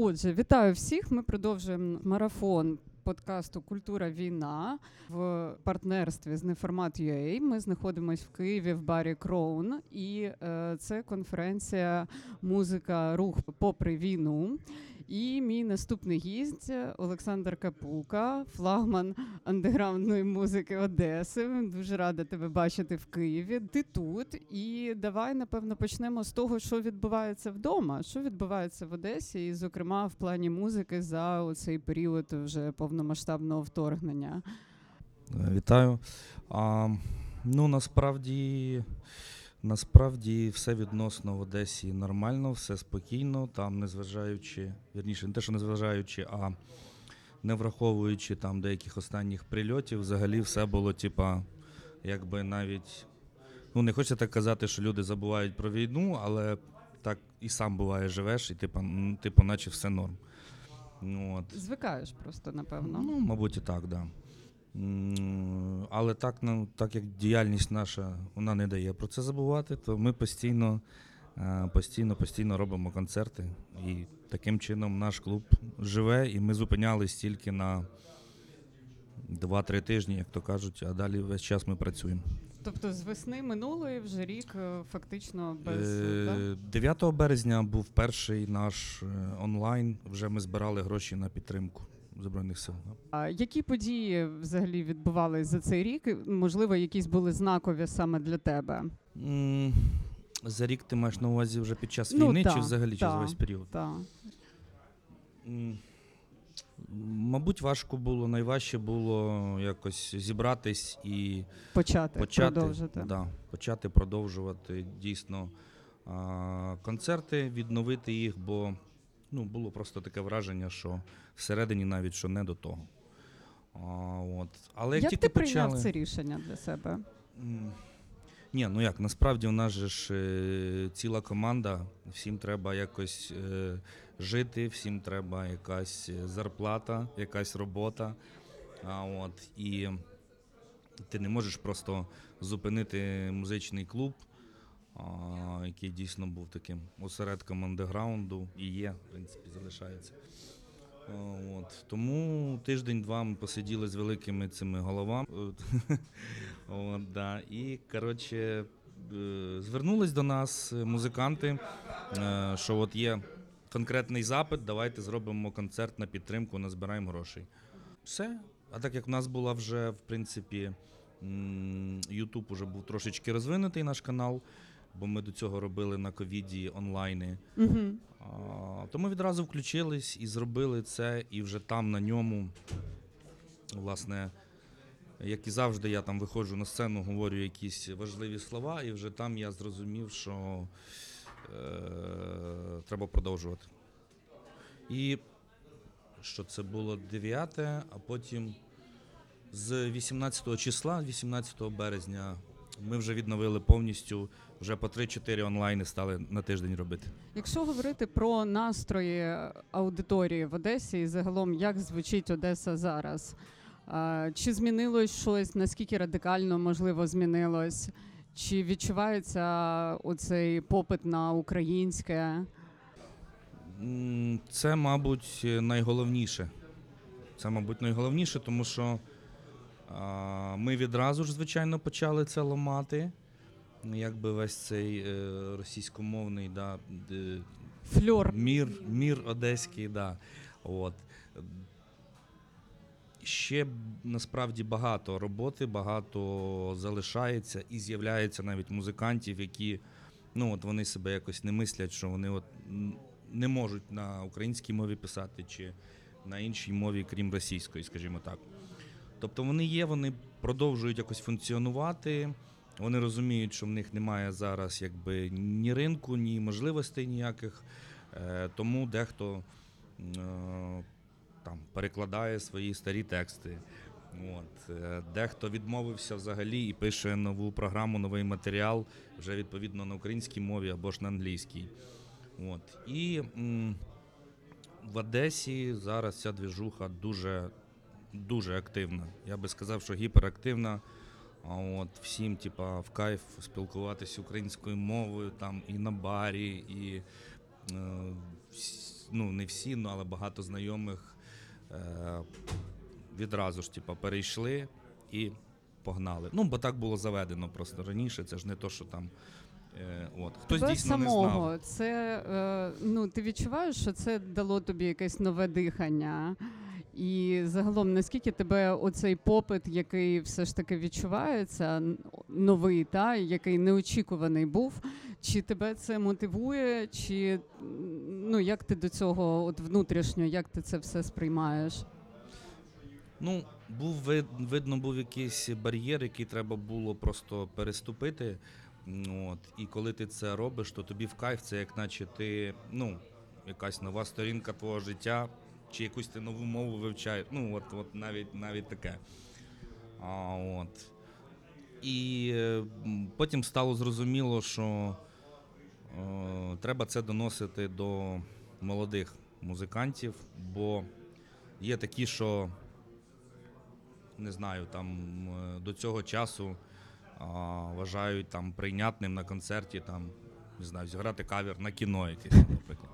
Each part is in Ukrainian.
Отже, вітаю всіх. Ми продовжуємо марафон подкасту Культура війна в партнерстві з Неформат.ua. Ми знаходимося в Києві в барі Кроун, і е, це конференція музика рух попри війну. І мій наступний гість Олександр Капука, флагман андеграундної музики Одеси. Дуже рада тебе бачити в Києві. Ти тут. І давай, напевно, почнемо з того, що відбувається вдома, що відбувається в Одесі, і, зокрема, в плані музики за цей період вже повномасштабного вторгнення. Е, Вітаю. А, ну, насправді, насправді все відносно в Одесі нормально, все спокійно, там незважаючи, вірніше, не те, що незважаючи, а не враховуючи там деяких останніх прильотів, взагалі все було, типа, якби навіть. Ну, не хочеться так казати, що люди забувають про війну, але так і сам буває, живеш, і типа, типу, наче все норм. Ну, от. Звикаєш просто, напевно. Ну, мабуть, і так, да. Але так, ну, так як діяльність наша вона не дає про це забувати, то ми постійно, е, постійно, постійно робимо концерти. І таким чином наш клуб живе, і ми зупинялись тільки на 2-3 тижні, як то кажуть, а далі весь час ми працюємо. Тобто з весни минулої вже рік е, фактично без Е, 9 березня був перший наш е, онлайн. Вже ми збирали гроші на підтримку Збройних сил. А які події взагалі відбувались за цей рік? Можливо, якісь були знакові саме для тебе? М, За рік ти маєш на увазі вже під час Ну, війни та, чи взагалі та. весь період? Так. М, Мабуть, важко було, найважче було якось зібратись і Почати, почати, продовжити. Да, почати продовжувати дійсно а, концерти, відновити їх, бо ну, було просто таке враження, що всередині навіть що не до того. А, от. Але як, Як тільки ти прийняв почали, це рішення для себе? Ні, ну як, насправді у нас же ж е, ціла команда, всім треба якось е, жити, всім треба якась е, зарплата, якась робота. А, от, і ти не можеш просто зупинити музичний клуб, який дійсно був таким осередком андеграунду і є, в принципі, залишається. От. Тому тиждень-два ми посиділи з великими цими головами. І, коротше, е, звернулись до нас музиканти, е, що от є конкретний запит, давайте зробимо концерт на підтримку, назбираємо грошей. Все. А так як в нас була вже, в принципі, YouTube уже був трошечки розвинутий наш канал, бо ми до цього робили на ковіді онлайни. Угу. А, То ми відразу включились і зробили це, і вже там на ньому, власне, як і завжди, я там виходжу на сцену, говорю якісь важливі слова, і вже там я зрозумів, що е, треба продовжувати. І що це було 9, а потім з 18 числа, 18 березня, ми вже відновили повністю, вже по 3-4 онлайни стали на тиждень робити. Якщо говорити про настрої аудиторії в Одесі і загалом, як звучить Одеса зараз? Чи змінилось щось? Наскільки радикально можливо змінилось? Чи відчувається оцей попит на українське? Це, мабуть, найголовніше. Це, мабуть, найголовніше, тому що ми відразу ж, звичайно, почали це ламати. Ну, Якби весь цей е, російськомовний да, Фльор мір, мір одеський, да. От. Ще насправді багато роботи, багато залишається і з'являється навіть музикантів, які ну, от вони себе якось не мислять, що вони от не можуть на українській мові писати чи на іншій мові, крім російської, скажімо так. Тобто вони є, вони продовжують якось функціонувати. Вони розуміють, що в них немає зараз якби ні ринку, ні можливостей ніяких. Е, тому дехто е, там перекладає свої старі тексти. От. Е, Дехто відмовився взагалі і пише нову програму, новий матеріал вже відповідно на українській мові або ж на англійській. От. І м, в Одесі зараз ця двіжуха дуже, дуже активна. Я би сказав, що гіперактивна. А от всім, типа, в кайф спілкуватися українською мовою там і на барі, і е, ну не всі, ну але багато знайомих е, відразу ж типа, перейшли і погнали. Ну, бо так було заведено просто раніше. Це ж не то, що там. Е, от. Хтось Тебе дійсно не самого, знав. це е, ну ти відчуваєш, що це дало тобі якесь нове дихання. І загалом, наскільки тебе оцей попит, який все ж таки відчувається, новий, та який неочікуваний був, чи тебе це мотивує, чи ну як ти до цього от внутрішньо, як ти це все сприймаєш? Ну, був вид, видно, був якийсь бар'єр, який треба було просто переступити. От. І коли ти це робиш, то тобі в кайф це як наче ти, ну, якась нова сторінка твого життя, чи якусь ти нову мову вивчаєш. Ну, от, от навіть, навіть таке. А, от. І е, потім стало зрозуміло, що е, треба це доносити до молодих музикантів, бо є такі, що не знаю, там е, до цього часу а, вважають там прийнятним на концерті там, не знаю, зіграти кавер на кіно якесь, наприклад.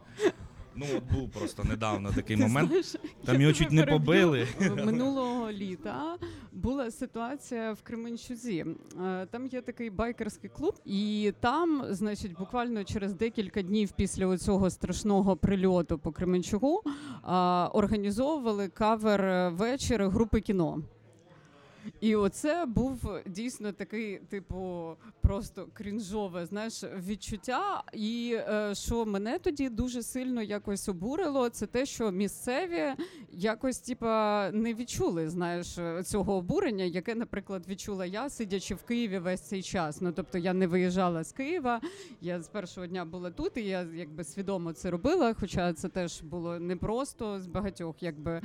Ну, от був просто недавно такий момент. Там його чуть не побили. Минулого літа була ситуація в Кременчузі. Е, Там є такий байкерський клуб, і там, значить, буквально через декілька днів після цього страшного прильоту по Кременчугу організовували кавер вечір групи кіно. І оце був дійсно такий, типу, просто крінжове, знаєш, відчуття. І е, що мене тоді дуже сильно якось обурило, це те, що місцеві якось типа не відчули, знаєш, цього обурення, яке, наприклад, відчула я, сидячи в Києві весь цей час. Ну тобто я не виїжджала з Києва. Я з першого дня була тут, і я якби свідомо це робила. Хоча це теж було непросто з багатьох, якби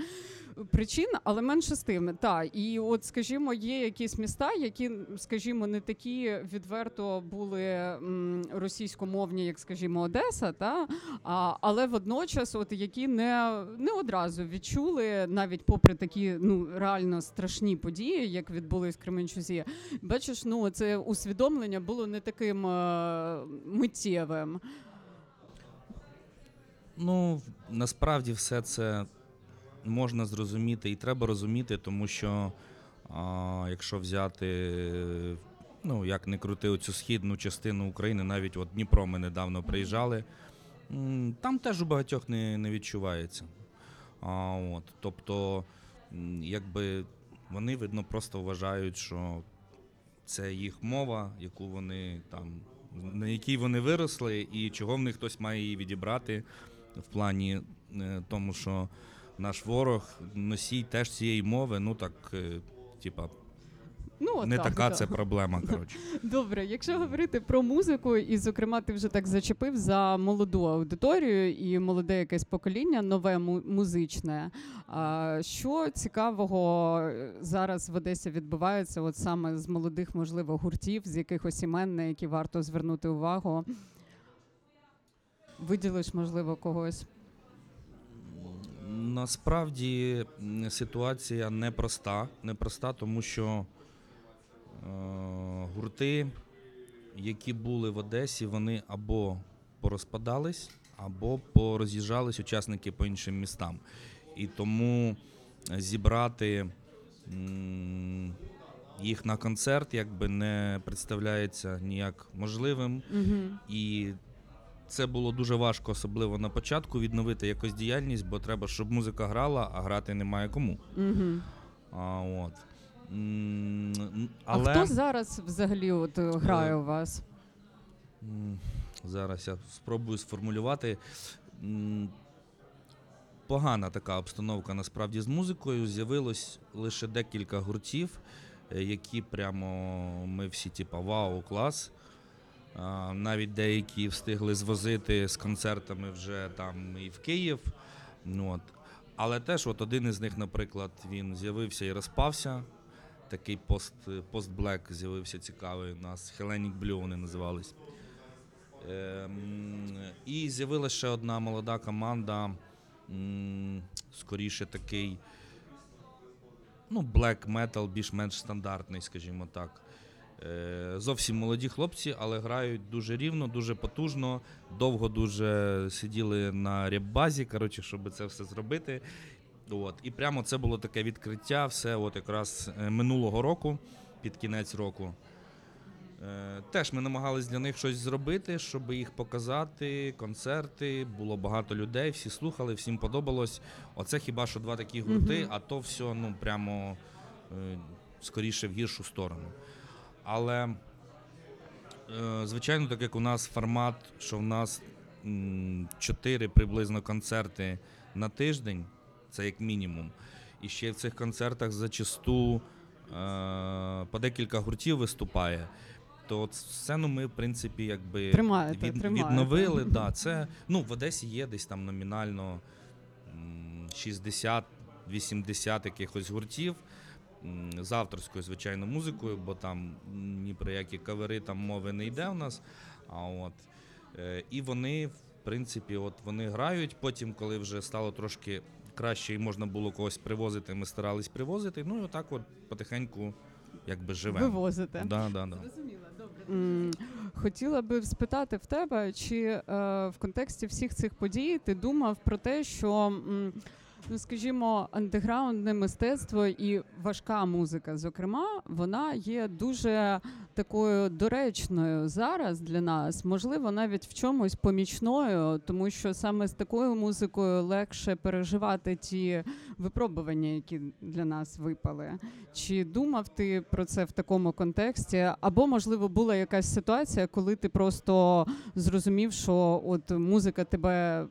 причин, але менше з тим. Та і от, скажімо, є якісь міста, які, скажімо, не такі відверто були російськомовні, як, скажімо, Одеса, та а, але водночас, от які не, не одразу відчули, навіть попри такі ну реально страшні події, як відбулись в Кременчузі. Бачиш, ну це усвідомлення було не таким е, миттєвим. Ну, насправді все це можна зрозуміти і треба розуміти, тому що а, якщо взяти, ну як не крути оцю східну частину України, навіть от Дніпро ми недавно приїжджали, там теж у багатьох не, не відчувається. А, от, тобто, якби вони, видно, просто вважають, що це їх мова, яку вони там, на якій вони виросли, і чого в них хтось має її відібрати в плані е, тому, що наш ворог носій теж цієї мови, ну так, е, типа, Ну не так, така да. це проблема. Коротше. Добре, якщо говорити про музику, і зокрема, ти вже так зачепив за молоду аудиторію і молоде якесь покоління, нове музичне. А що цікавого е, зараз в Одесі відбувається, от саме з молодих, можливо, гуртів, з якихось імен, на які варто звернути увагу? Виділиш, можливо, когось. Насправді ситуація непроста. Непроста, тому що е, гурти, які були в Одесі, вони або порозпадались, або пороз'їжджались учасники по іншим містам. І тому зібрати м, їх на концерт якби не представляється ніяк можливим. Угу. І це було дуже важко, особливо на початку, відновити якось діяльність, бо треба, щоб музика грала, а грати немає кому. Угу. А, от. М, н- А хто зараз взагалі от е, грає у вас? м, зараз я спробую сформулювати. М, Погана така обстановка насправді з музикою. З'явилось лише декілька гуртів, е, які прямо ми всі, типа, вау, клас. Навіть деякі встигли звозити з концертами вже там і в Київ. Ну, от. Але теж от один із них, наприклад, він з'явився і розпався. Такий пост, пост-блек з'явився цікавий у нас. Hellenic Blue вони називались. Ем, і з'явилася ще одна молода команда, м, скоріше такий, ну, black metal, більш-менш стандартний, скажімо так. Е, Зовсім молоді хлопці, але грають дуже рівно, дуже потужно. Довго дуже сиділи на реп-базі, коротше, щоб це все зробити. От. І прямо це було таке відкриття, все от якраз е, минулого року, під кінець року. Е, Теж ми намагались для них щось зробити, щоб їх показати, концерти, було багато людей, всі слухали, всім подобалось. Оце хіба що два такі гурти, Мгм. а то все ну, прямо скоріше в гіршу сторону. Але, е, звичайно, так як у нас формат, що в нас чотири приблизно концерти на тиждень, це як мінімум. І ще в цих концертах зачасту е, по декілька гуртів виступає. То сцену ми, в принципі, якби Тримаєте, від- тримаєте. відновили. Да, це, ну, в Одесі є десь там номінально 60-80 якихось гуртів з авторською, звичайно, музикою, бо там ні про які кавери там мови не йде у нас. А от, е, і вони, в принципі, от вони грають. Потім, коли вже стало трошки краще і можна було когось привозити, ми старались привозити. Ну і отак от потихеньку якби живемо. Вивозите. Да, да, да. М, Хотіла би спитати в тебе, чи е, в контексті всіх цих подій ти думав про те, що, м, ну скажімо, андеграундне мистецтво і важка музика, зокрема, вона є дуже такою доречною зараз для нас, можливо, навіть в чомусь помічною, тому що саме з такою музикою легше переживати ті випробування, які для нас випали. Чи думав ти про це в такому контексті? Або, можливо, була якась ситуація, коли ти просто зрозумів, що от музика тебе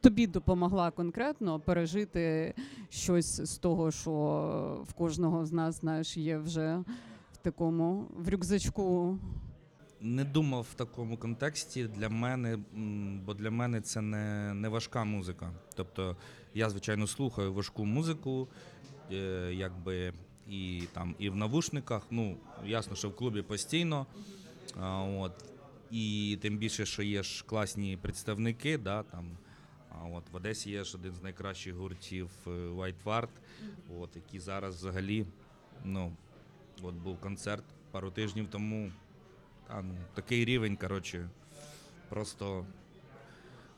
тобі допомогла конкретно пережити щось з того, що в кожного з нас, знаєш, є вже в такому в рюкзачку. Не думав в такому контексті. Для мене, бо для мене це не, не важка музика. Тобто я, звичайно, слухаю важку музику, е, якби і там і в навушниках. Ну, ясно, що в клубі постійно. От. І тим більше, що є ж класні представники, да, там. От в Одесі є ж один з найкращих гуртів е, White Ward, от, який зараз взагалі, ну, от був концерт пару тижнів тому. А, ну, такий рівень, коротше, просто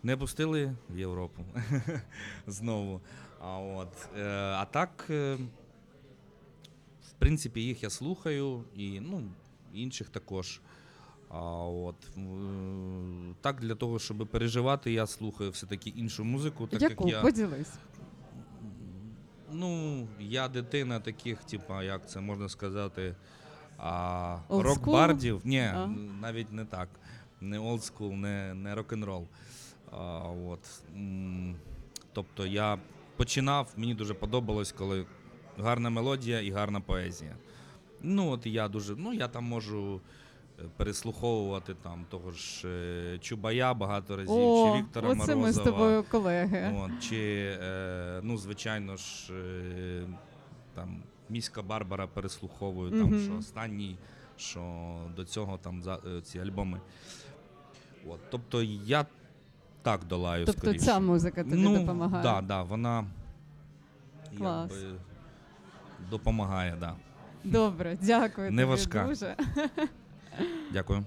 не пустили в Європу знову. А, от, е, а так, е, в принципі, їх я слухаю, і ну, інших також. А, от, е, так, для того, щоб переживати, я слухаю все-таки іншу музику, так Яку? як я. Поділись. Ну, я дитина таких, типа, як це можна сказати, а, рок-бардів. Ні, А. навіть не так. Не олдскул, не, не рок-н-рол. А, от. Тобто я починав, мені дуже подобалось, коли гарна мелодія і гарна поезія. Ну, от я дуже, ну, я там можу переслуховувати там того ж е, Чубая багато разів, О, чи Віктора оце ми з Морозова. тобою колеги. От, чи, е, ну, звичайно ж, е, там, міська Барбара переслуховую, там, Мгм. що останній, що до цього там за, ці альбоми. От, тобто я так долаю Тобто скоріше. ця музика тобі ну, допомагає. Да, да, вона Клас. якби, допомагає, да. Добре, дякую Не тобі важка. дуже. Дякую.